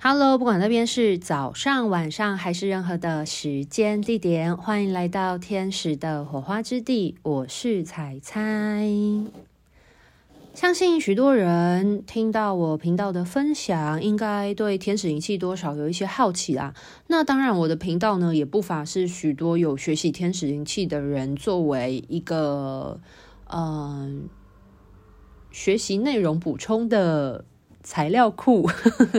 Hello，不管那边是早上、晚上还是任何的时间地点，欢迎来到天使的火花之地。我是彩彩，相信许多人听到我频道的分享，应该对天使灵气多少有一些好奇啦。那当然，我的频道呢，也不乏是许多有学习天使灵气的人作为一个嗯、学习内容补充的。材料库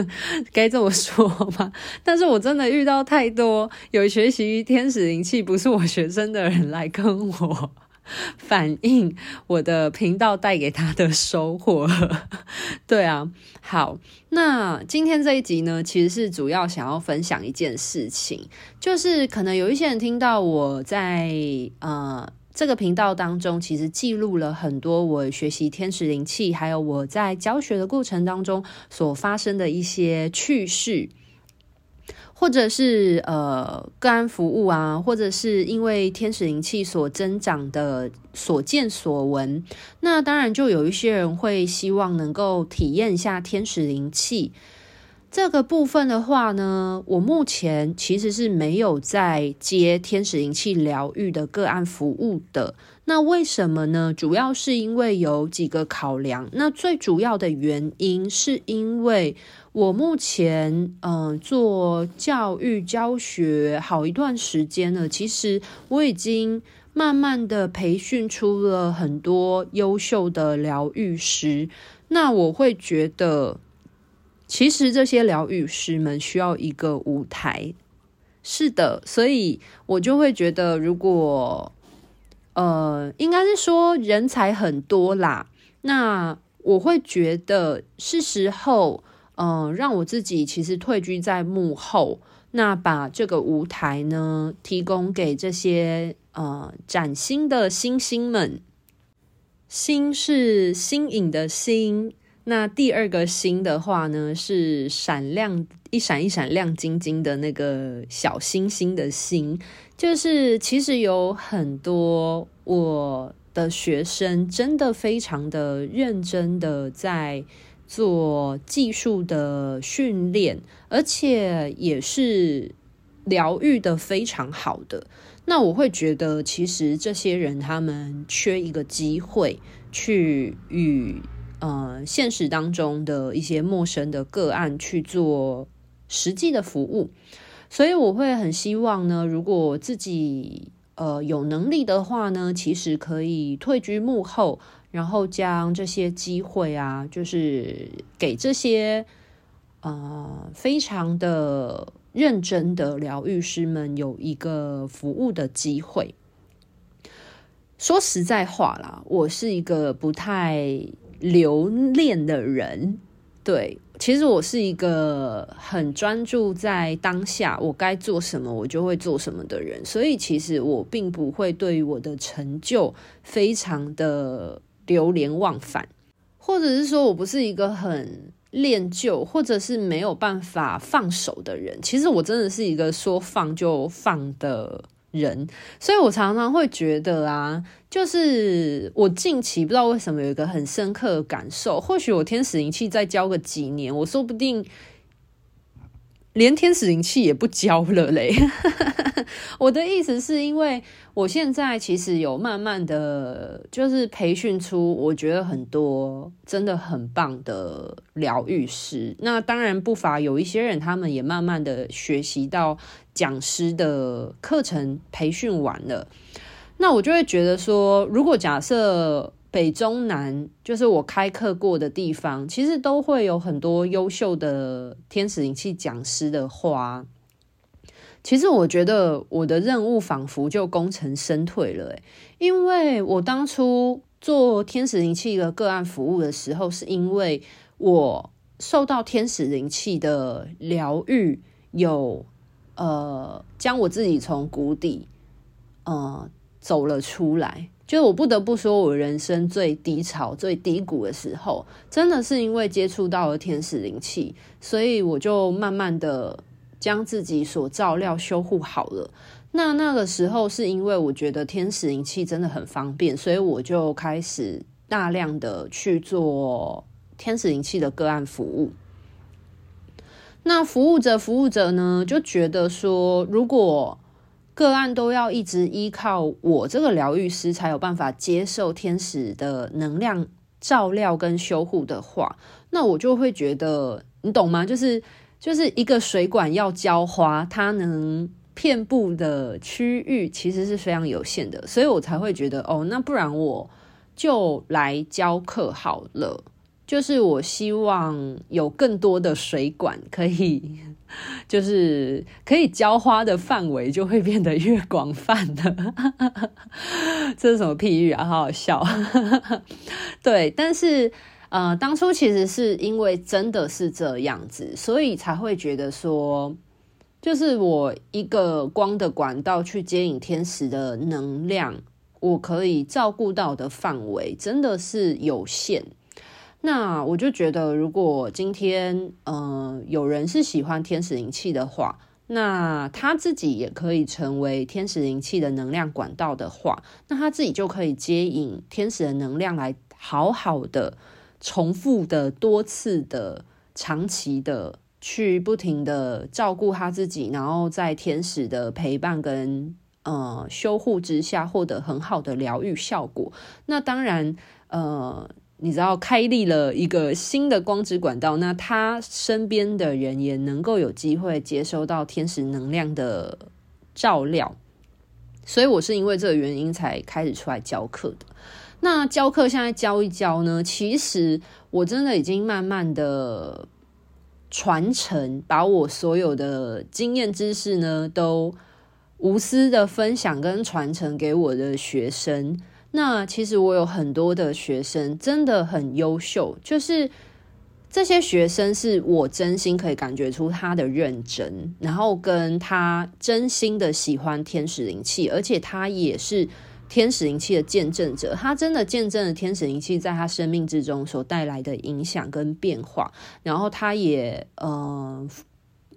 该这么说吗？但是我真的遇到太多有学习天使灵气不是我学生的人来跟我 反映我的频道带给他的收获。对啊，好，那今天这一集呢，其实是主要想要分享一件事情，就是可能有一些人听到我在呃。这个频道当中，其实记录了很多我学习天使灵气，还有我在教学的过程当中所发生的一些趣事，或者是呃个案服务啊，或者是因为天使灵气所增长的所见所闻。那当然，就有一些人会希望能够体验一下天使灵气。这个部分的话呢，我目前其实是没有在接天使灵气疗愈的个案服务的。那为什么呢？主要是因为有几个考量。那最主要的原因是因为我目前嗯、呃、做教育教学好一段时间了，其实我已经慢慢的培训出了很多优秀的疗愈师。那我会觉得。其实这些疗愈师们需要一个舞台，是的，所以我就会觉得，如果呃，应该是说人才很多啦，那我会觉得是时候，嗯、呃，让我自己其实退居在幕后，那把这个舞台呢，提供给这些呃崭新的星星们，星是新颖的星。那第二个星的话呢，是闪亮一闪一闪亮晶晶的那个小星星的星，就是其实有很多我的学生真的非常的认真的在做技术的训练，而且也是疗愈的非常好的。那我会觉得，其实这些人他们缺一个机会去与。呃，现实当中的一些陌生的个案去做实际的服务，所以我会很希望呢，如果自己呃有能力的话呢，其实可以退居幕后，然后将这些机会啊，就是给这些呃非常的认真的疗愈师们有一个服务的机会。说实在话啦，我是一个不太。留恋的人，对，其实我是一个很专注在当下，我该做什么，我就会做什么的人，所以其实我并不会对于我的成就非常的流连忘返，或者是说我不是一个很恋旧，或者是没有办法放手的人。其实我真的是一个说放就放的人，所以我常常会觉得啊，就是我近期不知道为什么有一个很深刻的感受，或许我天使灵气再教个几年，我说不定连天使灵气也不教了嘞。我的意思是因为我现在其实有慢慢的就是培训出我觉得很多真的很棒的疗愈师，那当然不乏有一些人，他们也慢慢的学习到。讲师的课程培训完了，那我就会觉得说，如果假设北中南就是我开课过的地方，其实都会有很多优秀的天使灵气讲师的话，其实我觉得我的任务仿佛就功成身退了，因为我当初做天使灵气的个案服务的时候，是因为我受到天使灵气的疗愈有。呃，将我自己从谷底，呃，走了出来。就是我不得不说，我人生最低潮、最低谷的时候，真的是因为接触到了天使灵气，所以我就慢慢的将自己所照料修护好了。那那个时候是因为我觉得天使灵气真的很方便，所以我就开始大量的去做天使灵气的个案服务。那服务者服务者呢，就觉得说，如果个案都要一直依靠我这个疗愈师才有办法接受天使的能量照料跟修护的话，那我就会觉得，你懂吗？就是就是一个水管要浇花，它能遍布的区域其实是非常有限的，所以我才会觉得，哦，那不然我就来教课好了。就是我希望有更多的水管可以，就是可以浇花的范围就会变得越广泛的。这是什么譬喻啊？好好笑。对，但是呃，当初其实是因为真的是这样子，所以才会觉得说，就是我一个光的管道去接引天使的能量，我可以照顾到的范围真的是有限。那我就觉得，如果今天呃有人是喜欢天使灵气的话，那他自己也可以成为天使灵气的能量管道的话，那他自己就可以接引天使的能量来好好的、重复的、多次的、长期的去不停的照顾他自己，然后在天使的陪伴跟呃修护之下，获得很好的疗愈效果。那当然，呃。你知道开立了一个新的光之管道，那他身边的人也能够有机会接收到天使能量的照料，所以我是因为这个原因才开始出来教课的。那教课现在教一教呢，其实我真的已经慢慢的传承，把我所有的经验知识呢，都无私的分享跟传承给我的学生。那其实我有很多的学生真的很优秀，就是这些学生是我真心可以感觉出他的认真，然后跟他真心的喜欢天使灵气，而且他也是天使灵气的见证者，他真的见证了天使灵气在他生命之中所带来的影响跟变化，然后他也嗯、呃、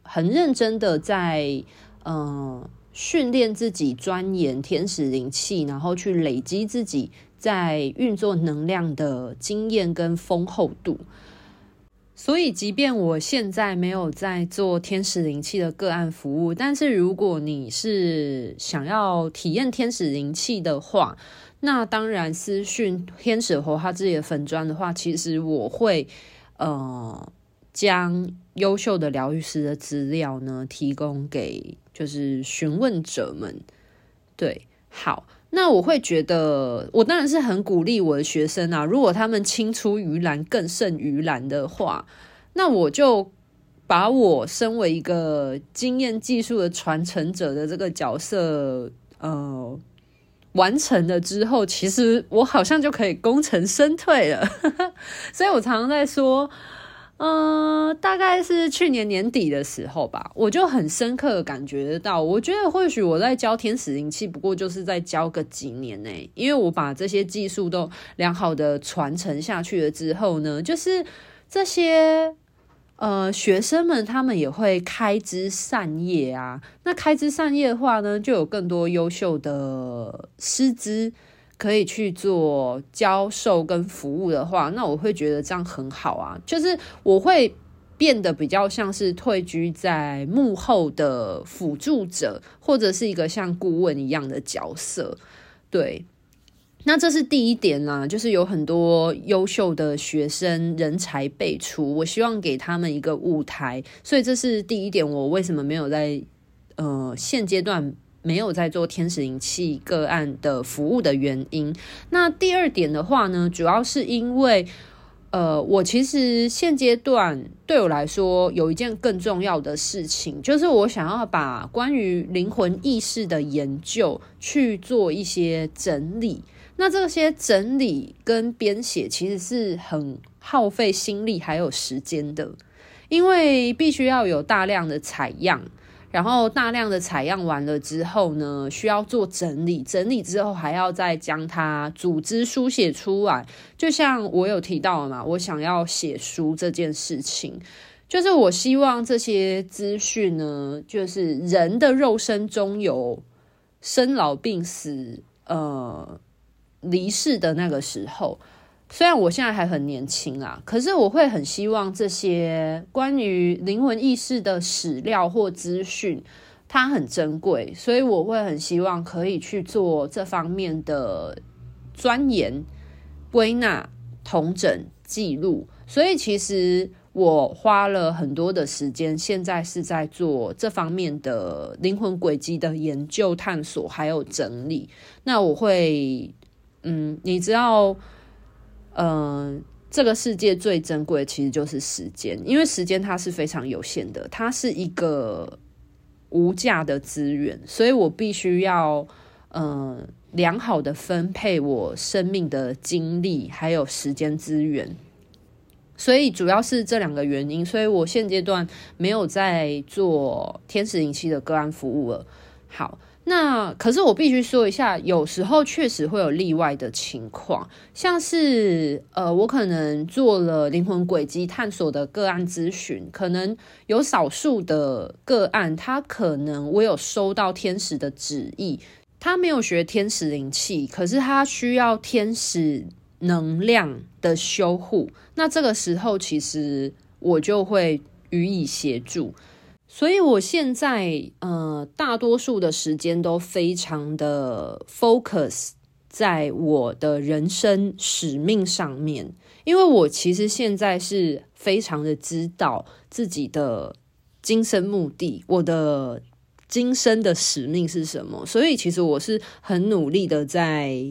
很认真的在嗯。呃训练自己钻研天使灵气，然后去累积自己在运作能量的经验跟丰厚度。所以，即便我现在没有在做天使灵气的个案服务，但是如果你是想要体验天使灵气的话，那当然私讯天使火花自己的粉砖的话，其实我会呃将优秀的疗愈师的资料呢提供给。就是询问者们，对，好，那我会觉得，我当然是很鼓励我的学生啊。如果他们青出于蓝更胜于蓝的话，那我就把我身为一个经验技术的传承者的这个角色，呃，完成了之后，其实我好像就可以功成身退了。所以我常常在说。嗯、大概是去年年底的时候吧，我就很深刻感觉到，我觉得或许我在教天使灵气，不过就是在教个几年呢，因为我把这些技术都良好的传承下去了之后呢，就是这些呃学生们他们也会开枝散叶啊，那开枝散叶的话呢，就有更多优秀的师资。可以去做教授跟服务的话，那我会觉得这样很好啊。就是我会变得比较像是退居在幕后的辅助者，或者是一个像顾问一样的角色。对，那这是第一点啦，就是有很多优秀的学生人才辈出，我希望给他们一个舞台。所以这是第一点，我为什么没有在呃现阶段。没有在做天使灵气个案的服务的原因。那第二点的话呢，主要是因为，呃，我其实现阶段对我来说有一件更重要的事情，就是我想要把关于灵魂意识的研究去做一些整理。那这些整理跟编写其实是很耗费心力还有时间的，因为必须要有大量的采样。然后大量的采样完了之后呢，需要做整理，整理之后还要再将它组织书写出来。就像我有提到了嘛，我想要写书这件事情，就是我希望这些资讯呢，就是人的肉身中有生老病死，呃，离世的那个时候。虽然我现在还很年轻啊，可是我会很希望这些关于灵魂意识的史料或资讯，它很珍贵，所以我会很希望可以去做这方面的钻研、归纳、统整、记录。所以其实我花了很多的时间，现在是在做这方面的灵魂轨迹的研究、探索还有整理。那我会，嗯，你知道。嗯、这个世界最珍贵的其实就是时间，因为时间它是非常有限的，它是一个无价的资源，所以我必须要嗯、良好的分配我生命的精力还有时间资源，所以主要是这两个原因，所以我现阶段没有在做天使灵气的个案服务了。好。那可是我必须说一下，有时候确实会有例外的情况，像是呃，我可能做了灵魂轨迹探索的个案咨询，可能有少数的个案，他可能我有收到天使的旨意，他没有学天使灵气，可是他需要天使能量的修护，那这个时候其实我就会予以协助。所以，我现在呃，大多数的时间都非常的 focus 在我的人生使命上面，因为我其实现在是非常的知道自己的今生目的，我的今生的使命是什么，所以其实我是很努力的在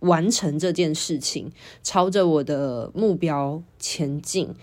完成这件事情，朝着我的目标前进。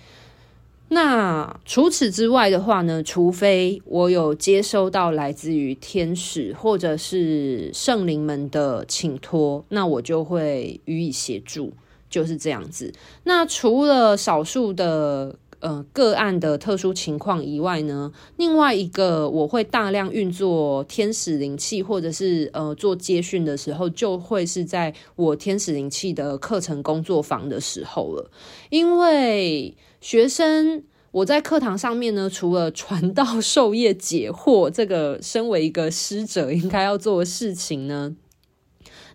那除此之外的话呢，除非我有接收到来自于天使或者是圣灵们的请托，那我就会予以协助，就是这样子。那除了少数的呃个案的特殊情况以外呢，另外一个我会大量运作天使灵气或者是呃做接训的时候，就会是在我天使灵气的课程工作坊的时候了，因为。学生，我在课堂上面呢，除了传道授业解惑这个身为一个师者应该要做的事情呢，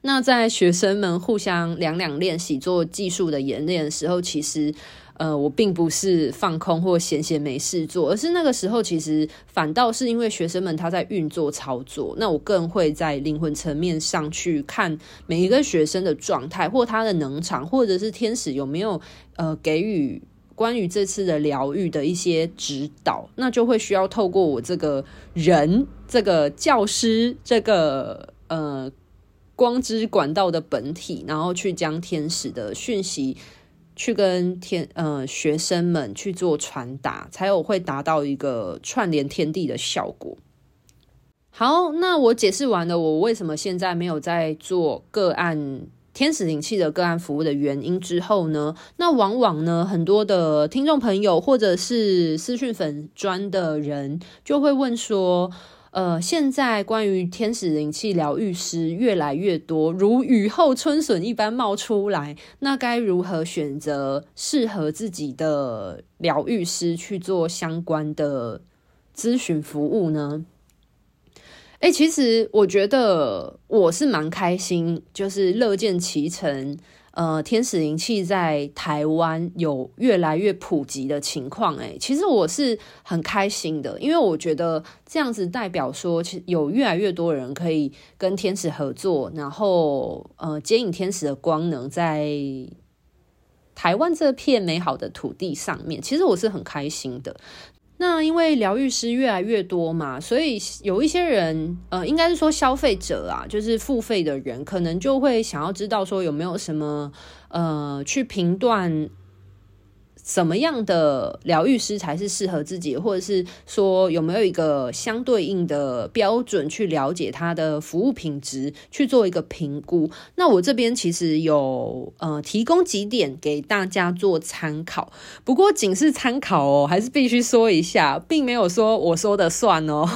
那在学生们互相两两练习做技术的演练的时候，其实呃，我并不是放空或闲闲没事做，而是那个时候其实反倒是因为学生们他在运作操作，那我更会在灵魂层面上去看每一个学生的状态，或他的能场，或者是天使有没有呃给予。关于这次的疗愈的一些指导，那就会需要透过我这个人、这个教师、这个呃光之管道的本体，然后去将天使的讯息去跟天呃学生们去做传达，才有会达到一个串联天地的效果。好，那我解释完了，我为什么现在没有在做个案。天使灵气的个案服务的原因之后呢，那往往呢，很多的听众朋友或者是私讯粉专的人就会问说，呃，现在关于天使灵气疗愈师越来越多，如雨后春笋一般冒出来，那该如何选择适合自己的疗愈师去做相关的咨询服务呢？哎、其实我觉得我是蛮开心，就是乐见其成。呃，天使灵气在台湾有越来越普及的情况，哎，其实我是很开心的，因为我觉得这样子代表说，其实有越来越多人可以跟天使合作，然后呃，接引天使的光能在台湾这片美好的土地上面，其实我是很开心的。那因为疗愈师越来越多嘛，所以有一些人，呃，应该是说消费者啊，就是付费的人，可能就会想要知道说有没有什么，呃，去评断。什么样的疗愈师才是适合自己，或者是说有没有一个相对应的标准去了解他的服务品质，去做一个评估？那我这边其实有呃提供几点给大家做参考，不过仅是参考哦，还是必须说一下，并没有说我说的算哦，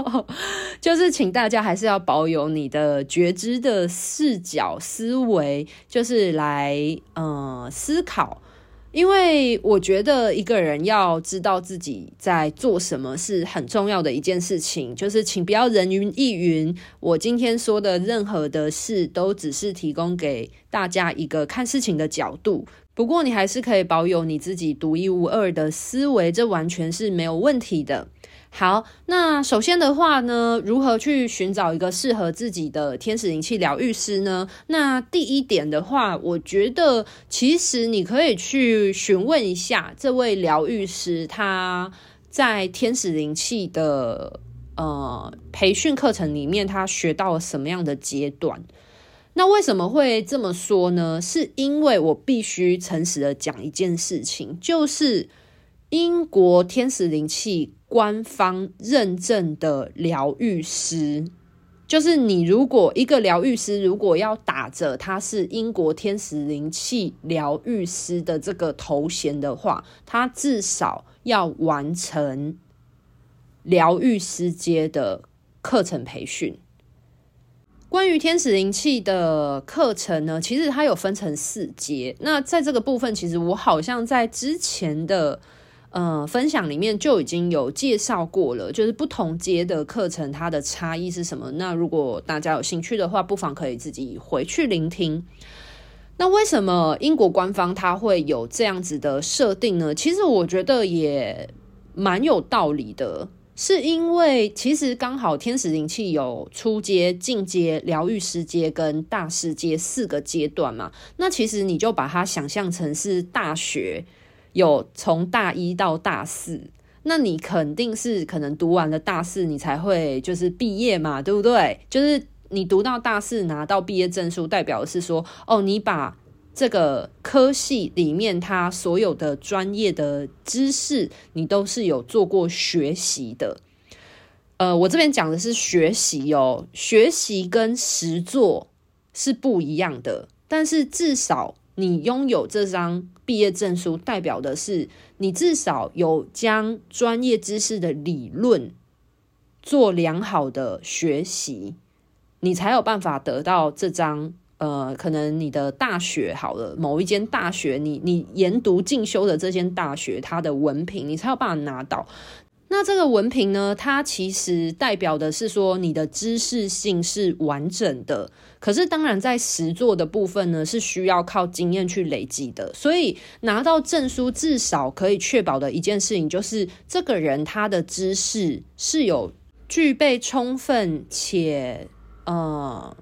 就是请大家还是要保有你的觉知的视角思维，就是来呃思考。因为我觉得一个人要知道自己在做什么是很重要的一件事情，就是请不要人云亦云。我今天说的任何的事，都只是提供给大家一个看事情的角度。不过你还是可以保有你自己独一无二的思维，这完全是没有问题的。好，那首先的话呢，如何去寻找一个适合自己的天使灵气疗愈师呢？那第一点的话，我觉得其实你可以去询问一下这位疗愈师，他在天使灵气的呃培训课程里面，他学到了什么样的阶段？那为什么会这么说呢？是因为我必须诚实的讲一件事情，就是英国天使灵气。官方认证的疗愈师，就是你。如果一个疗愈师如果要打着他是英国天使灵气疗愈师的这个头衔的话，他至少要完成疗愈师阶的课程培训。关于天使灵气的课程呢，其实它有分成四阶。那在这个部分，其实我好像在之前的。呃，分享里面就已经有介绍过了，就是不同阶的课程它的差异是什么。那如果大家有兴趣的话，不妨可以自己回去聆听。那为什么英国官方它会有这样子的设定呢？其实我觉得也蛮有道理的，是因为其实刚好天使灵气有初阶、进阶、疗愈师阶跟大师阶四个阶段嘛。那其实你就把它想象成是大学。有从大一到大四，那你肯定是可能读完了大四，你才会就是毕业嘛，对不对？就是你读到大四拿到毕业证书，代表的是说，哦，你把这个科系里面它所有的专业的知识，你都是有做过学习的。呃，我这边讲的是学习哦，学习跟实作是不一样的，但是至少。你拥有这张毕业证书，代表的是你至少有将专业知识的理论做良好的学习，你才有办法得到这张呃，可能你的大学好了，某一间大学，你你研读进修的这间大学，它的文凭，你才有办法拿到。那这个文凭呢，它其实代表的是说你的知识性是完整的。可是当然，在实作的部分呢，是需要靠经验去累积的。所以拿到证书，至少可以确保的一件事情，就是这个人他的知识是有具备充分且呃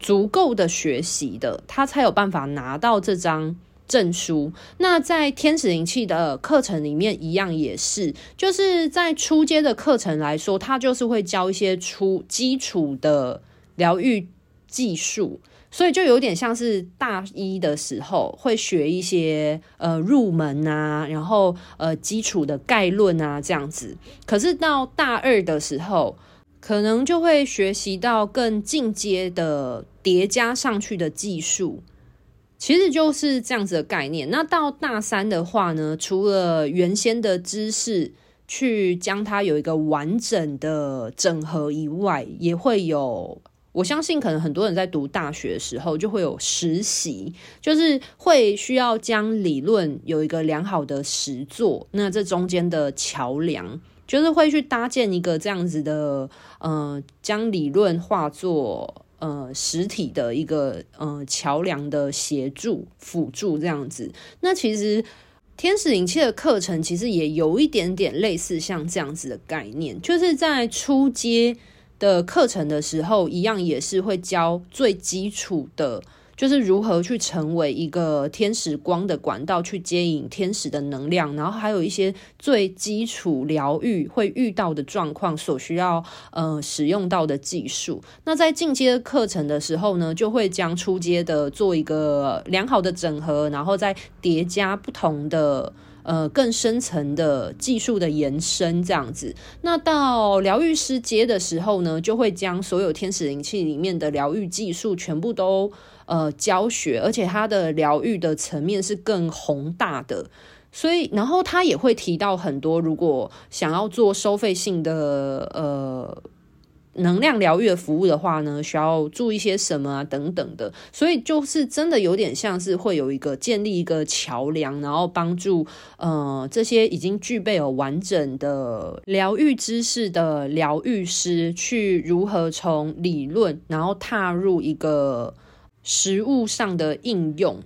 足够的学习的，他才有办法拿到这张。证书。那在天使灵气的课程里面一样也是，就是在初阶的课程来说，它就是会教一些初基础的疗愈技术，所以就有点像是大一的时候会学一些呃入门啊，然后呃基础的概论啊这样子。可是到大二的时候，可能就会学习到更进阶的叠加上去的技术。其实就是这样子的概念。那到大三的话呢，除了原先的知识去将它有一个完整的整合以外，也会有，我相信可能很多人在读大学的时候就会有实习，就是会需要将理论有一个良好的实作。那这中间的桥梁，就是会去搭建一个这样子的，呃，将理论化作。呃，实体的一个呃桥梁的协助辅助这样子，那其实天使灵气的课程其实也有一点点类似像这样子的概念，就是在初阶的课程的时候，一样也是会教最基础的。就是如何去成为一个天使光的管道，去接引天使的能量，然后还有一些最基础疗愈会遇到的状况所需要呃使用到的技术。那在进阶课程的时候呢，就会将初阶的做一个良好的整合，然后再叠加不同的呃更深层的技术的延伸这样子。那到疗愈师阶的时候呢，就会将所有天使灵气里面的疗愈技术全部都。呃，教学，而且他的疗愈的层面是更宏大的，所以，然后他也会提到很多，如果想要做收费性的呃能量疗愈的服务的话呢，需要注意些什么啊？等等的，所以就是真的有点像是会有一个建立一个桥梁，然后帮助呃这些已经具备有完整的疗愈知识的疗愈师，去如何从理论然后踏入一个实物上的应用，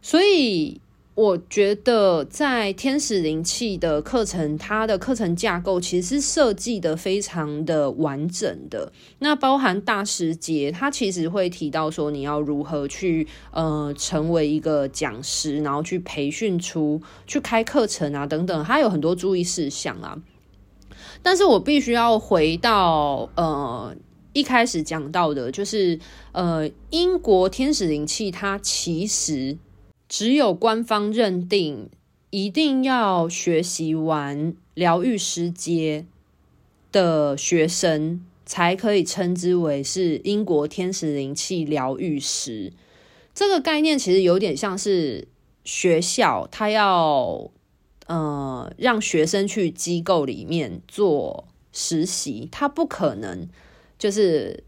所以。我觉得在天使灵气的课程，它的课程架构其实是设计的非常的完整的。那包含大师节，它其实会提到说你要如何去呃成为一个讲师，然后去培训出去开课程啊等等，它有很多注意事项啊。但是我必须要回到呃一开始讲到的，就是呃英国天使灵气，它其实。只有官方认定，一定要学习完疗愈师阶的学生，才可以称之为是英国天使灵气疗愈师。这个概念其实有点像是学校，他要呃让学生去机构里面做实习，他不可能就是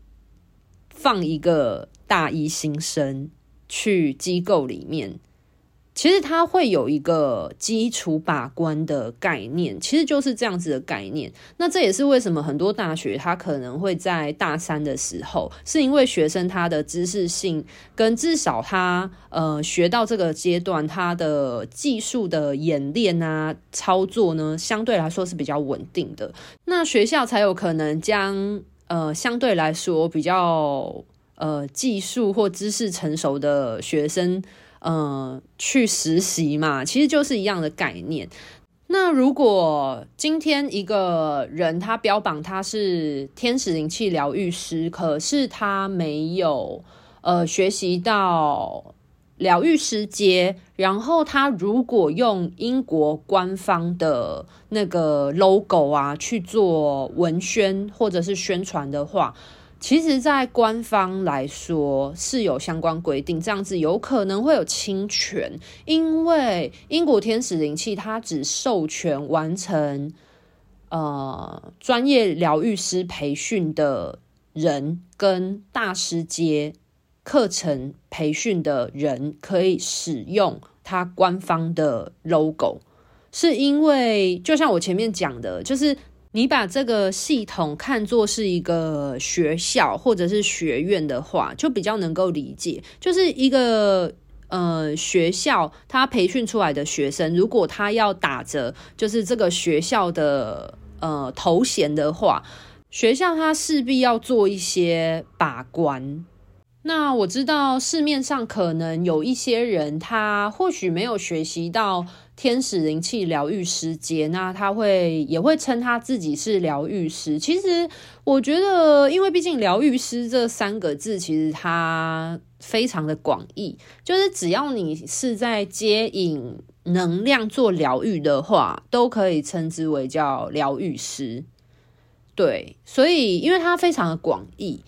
放一个大一新生去机构里面。其实它会有一个基础把关的概念，其实就是这样子的概念。那这也是为什么很多大学它可能会在大三的时候，是因为学生他的知识性跟至少他呃学到这个阶段，他的技术的演练啊操作呢，相对来说是比较稳定的。那学校才有可能将呃相对来说比较呃技术或知识成熟的学生。嗯，去实习嘛，其实就是一样的概念。那如果今天一个人他标榜他是天使灵气疗愈师，可是他没有呃学习到疗愈师阶，然后他如果用英国官方的那个 logo 啊去做文宣或者是宣传的话。其实，在官方来说是有相关规定，这样子有可能会有侵权，因为英国天使灵气它只授权完成呃专业疗愈师培训的人跟大师阶课程培训的人可以使用它官方的 logo，是因为就像我前面讲的，就是。你把这个系统看作是一个学校或者是学院的话，就比较能够理解。就是一个呃学校，他培训出来的学生，如果他要打着就是这个学校的呃头衔的话，学校他势必要做一些把关。那我知道市面上可能有一些人，他或许没有学习到天使灵气疗愈师阶，那他会也会称他自己是疗愈师。其实我觉得，因为毕竟疗愈师这三个字，其实它非常的广义，就是只要你是在接引能量做疗愈的话，都可以称之为叫疗愈师。对，所以因为它非常的广义。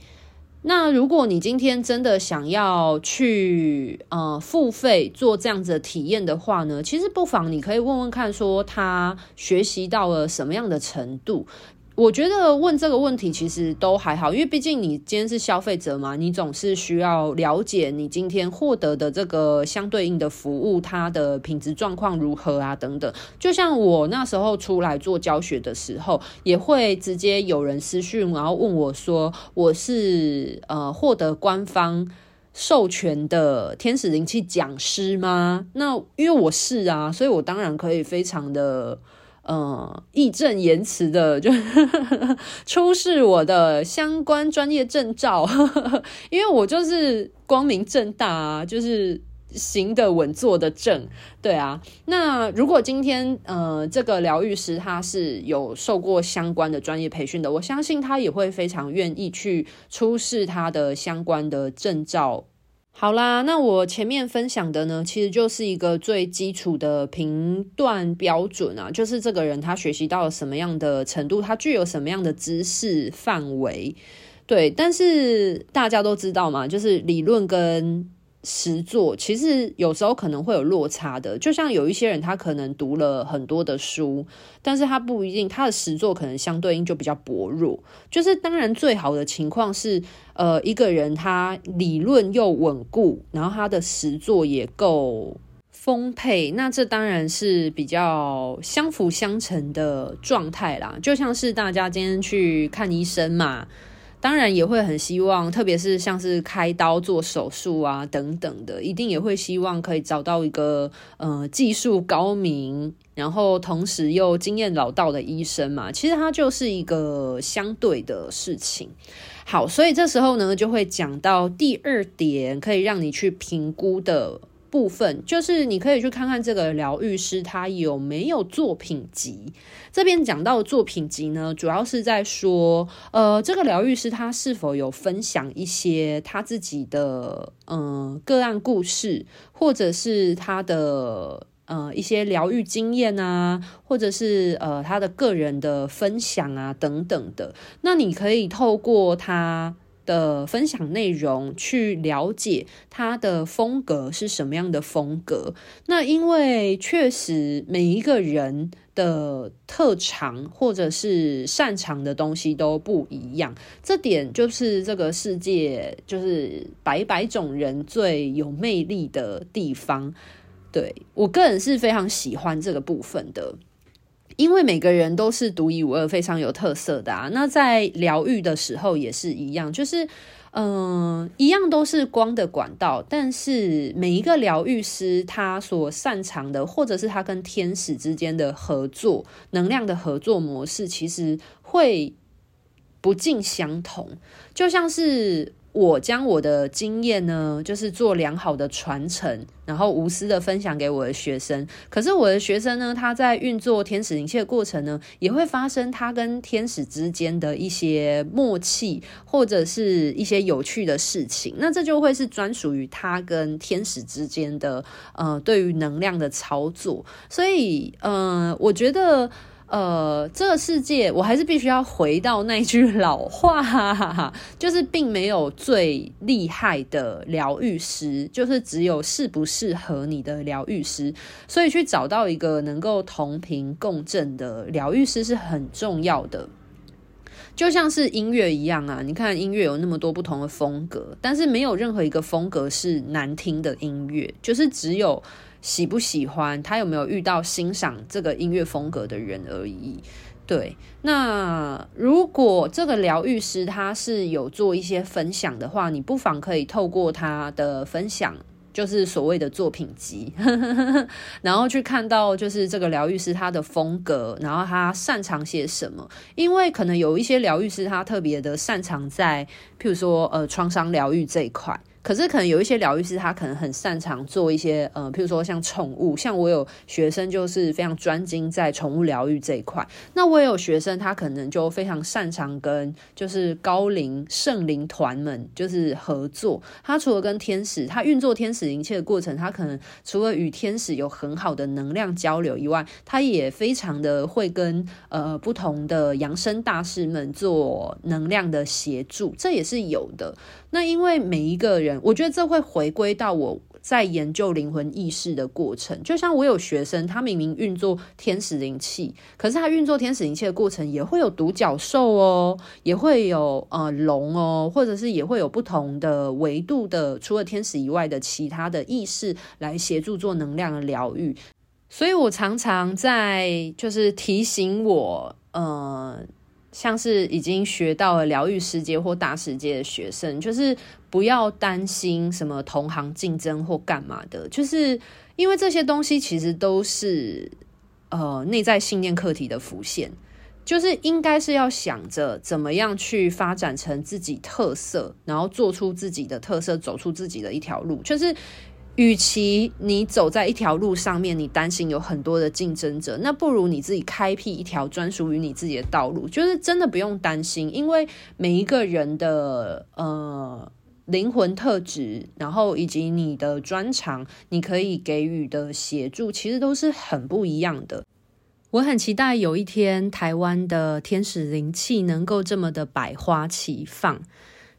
那如果你今天真的想要去呃付费做这样子的体验的话呢，其实不妨你可以问问看，说他学习到了什么样的程度。我觉得问这个问题其实都还好，因为毕竟你今天是消费者嘛，你总是需要了解你今天获得的这个相对应的服务，它的品质状况如何啊等等。就像我那时候出来做教学的时候，也会直接有人私讯，然后问我说：“我是呃获得官方授权的天使灵气讲师吗？”那因为我是啊，所以我当然可以非常的。嗯，义正言辞的 就 出示我的相关专业证照，因为我就是光明正大啊，就是行得稳坐的正，对啊。那如果今天呃这个疗愈师他是有受过相关的专业培训的，我相信他也会非常愿意去出示他的相关的证照。好啦，那我前面分享的呢，其实就是一个最基础的评断标准啊，就是这个人他学习到了什么样的程度，他具有什么样的知识范围，对。但是大家都知道嘛，就是理论跟实作其实有时候可能会有落差的，就像有一些人他可能读了很多的书，但是他不一定他的实作可能相对应就比较薄弱。就是当然最好的情况是，呃，一个人他理论又稳固，然后他的实作也够丰沛，那这当然是比较相辅相成的状态啦。就像是大家今天去看医生嘛。当然也会很希望，特别是像是开刀做手术啊等等的，一定也会希望可以找到一个呃技术高明，然后同时又经验老道的医生嘛。其实它就是一个相对的事情。好，所以这时候呢，就会讲到第二点，可以让你去评估的。部分就是你可以去看看这个疗愈师他有没有作品集。这边讲到作品集呢，主要是在说，呃，这个疗愈师他是否有分享一些他自己的嗯、呃、个案故事，或者是他的呃一些疗愈经验啊，或者是呃他的个人的分享啊等等的。那你可以透过他。的分享内容，去了解他的风格是什么样的风格。那因为确实每一个人的特长或者是擅长的东西都不一样，这点就是这个世界就是百百种人最有魅力的地方。对，我个人是非常喜欢这个部分的。因为每个人都是独一无二、非常有特色的啊。那在疗愈的时候也是一样，就是嗯、一样都是光的管道，但是每一个疗愈师他所擅长的，或者是他跟天使之间的合作、能量的合作模式，其实会不尽相同，就像是。我将我的经验呢，就是做良好的传承，然后无私的分享给我的学生。可是我的学生呢，他在运作天使灵气的过程呢，也会发生他跟天使之间的一些默契，或者是一些有趣的事情。那这就会是专属于他跟天使之间的，呃，对于能量的操作。所以，呃，我觉得。呃，这个世界我还是必须要回到那句老话，哈哈哈，就是并没有最厉害的疗愈师，就是只有适不适合你的疗愈师。所以去找到一个能够同频共振的疗愈师是很重要的。就像是音乐一样啊，你看音乐有那么多不同的风格，但是没有任何一个风格是难听的音乐，就是只有。喜不喜欢他有没有遇到欣赏这个音乐风格的人而已。对，那如果这个疗愈师他是有做一些分享的话，你不妨可以透过他的分享，就是所谓的作品集，然后去看到就是这个疗愈师他的风格，然后他擅长些什么。因为可能有一些疗愈师他特别的擅长在，譬如说呃创伤疗愈这一块。可是可能有一些疗愈师，他可能很擅长做一些，呃，譬如说像宠物，像我有学生就是非常专精在宠物疗愈这一块。那我也有学生，他可能就非常擅长跟就是高龄圣灵团们就是合作。他除了跟天使，他运作天使灵气的过程，他可能除了与天使有很好的能量交流以外，他也非常的会跟呃不同的扬升大师们做能量的协助，这也是有的。那因为每一个人，我觉得这会回归到我在研究灵魂意识的过程。就像我有学生，他明明运作天使灵气，可是他运作天使灵气的过程也会有独角兽哦，也会有呃龙哦，或者是也会有不同的维度的，除了天使以外的其他的意识来协助做能量的疗愈。所以我常常在就是提醒我，呃。像是已经学到了疗愈师阶或大师阶的学生，就是不要担心什么同行竞争或干嘛的，就是因为这些东西其实都是呃内在信念课题的浮现，就是应该是要想着怎么样去发展成自己特色，然后做出自己的特色，走出自己的一条路，就是。与其你走在一条路上面，你担心有很多的竞争者，那不如你自己开辟一条专属于你自己的道路，就是真的不用担心，因为每一个人的呃灵魂特质，然后以及你的专长，你可以给予的协助，其实都是很不一样的。我很期待有一天台湾的天使灵气能够这么的百花齐放，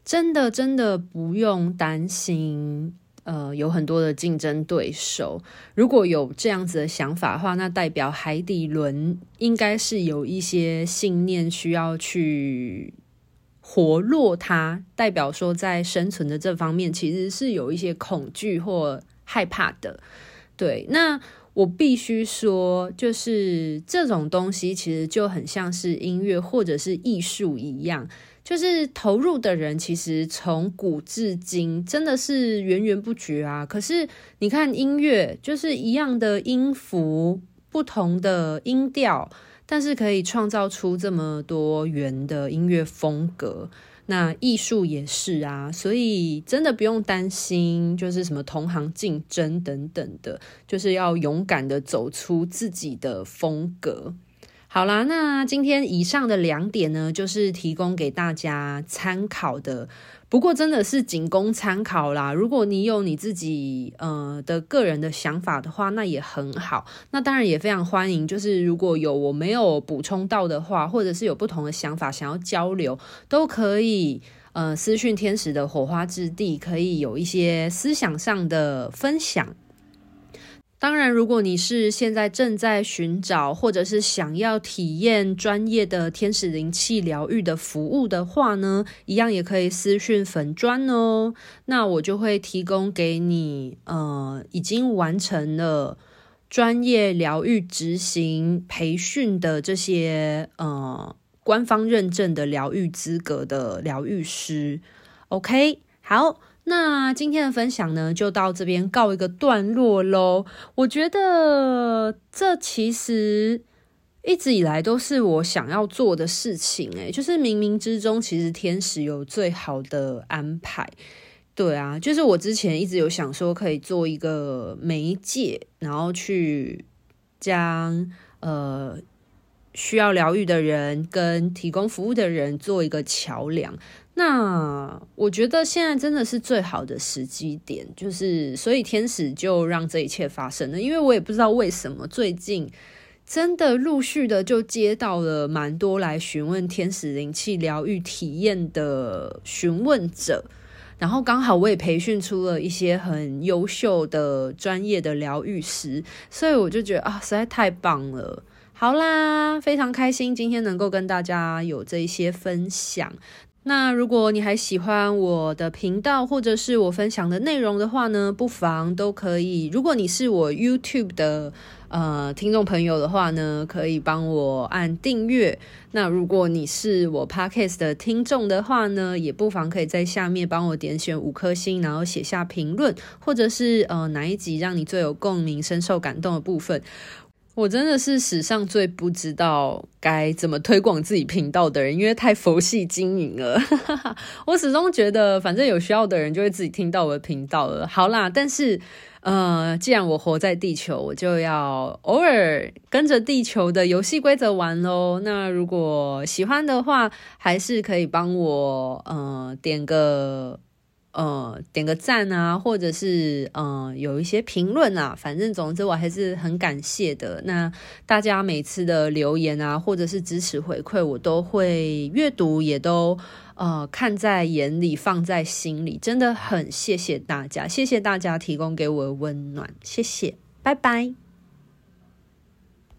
真的真的不用担心。呃有很多的竞争对手。如果有这样子的想法的话，那代表海底轮应该是有一些信念需要去活络它，代表说在生存的这方面其实是有一些恐惧或害怕的。对，那。我必须说，就是这种东西其实就很像是音乐或者是艺术一样，就是投入的人其实从古至今真的是源源不绝啊。可是你看音乐，就是一样的音符，不同的音调，但是可以创造出这么多元的音乐风格。那艺术也是啊，所以真的不用担心，就是什么同行竞争等等的，就是要勇敢的走出自己的风格。好啦，那今天以上的两点呢，就是提供给大家参考的。不过真的是仅供参考啦。如果你有你自己呃的个人的想法的话，那也很好。那当然也非常欢迎，就是如果有我没有补充到的话，或者是有不同的想法想要交流，都可以呃私讯天使的火花之地，可以有一些思想上的分享。当然，如果你是现在正在寻找或者是想要体验专业的天使灵气疗愈的服务的话呢，一样也可以私讯粉砖哦。那我就会提供给你，呃，已经完成了专业疗愈执行培训的这些呃官方认证的疗愈资格的疗愈师。OK，好。那今天的分享呢，就到这边告一个段落喽。我觉得这其实一直以来都是我想要做的事情，诶，就是冥冥之中，其实天使有最好的安排。对啊，就是我之前一直有想说，可以做一个媒介，然后去将呃需要疗愈的人跟提供服务的人做一个桥梁。那我觉得现在真的是最好的时机点，就是所以天使就让这一切发生了。因为我也不知道为什么最近真的陆续的就接到了蛮多来询问天使灵气疗愈体验的询问者，然后刚好我也培训出了一些很优秀的专业的疗愈师，所以我就觉得啊，实在太棒了。好啦，非常开心今天能够跟大家有这一些分享。那如果你还喜欢我的频道或者是我分享的内容的话呢，不妨都可以。如果你是我 YouTube 的呃听众朋友的话呢，可以帮我按订阅。那如果你是我 Podcast 的听众的话呢，也不妨可以在下面帮我点选五颗星，然后写下评论，或者是呃哪一集让你最有共鸣、深受感动的部分。我真的是史上最不知道该怎么推广自己频道的人，因为太佛系经营了。我始终觉得，反正有需要的人就会自己听到我的频道了。好啦，但是呃，既然我活在地球，我就要偶尔跟着地球的游戏规则玩喽。那如果喜欢的话，还是可以帮我呃点个。呃，点个赞啊，或者是呃，有一些评论啊，反正总之我还是很感谢的。那大家每次的留言啊，或者是支持回馈，我都会阅读，也都呃看在眼里，放在心里，真的很谢谢大家，谢谢大家提供给我的温暖，谢谢，拜拜。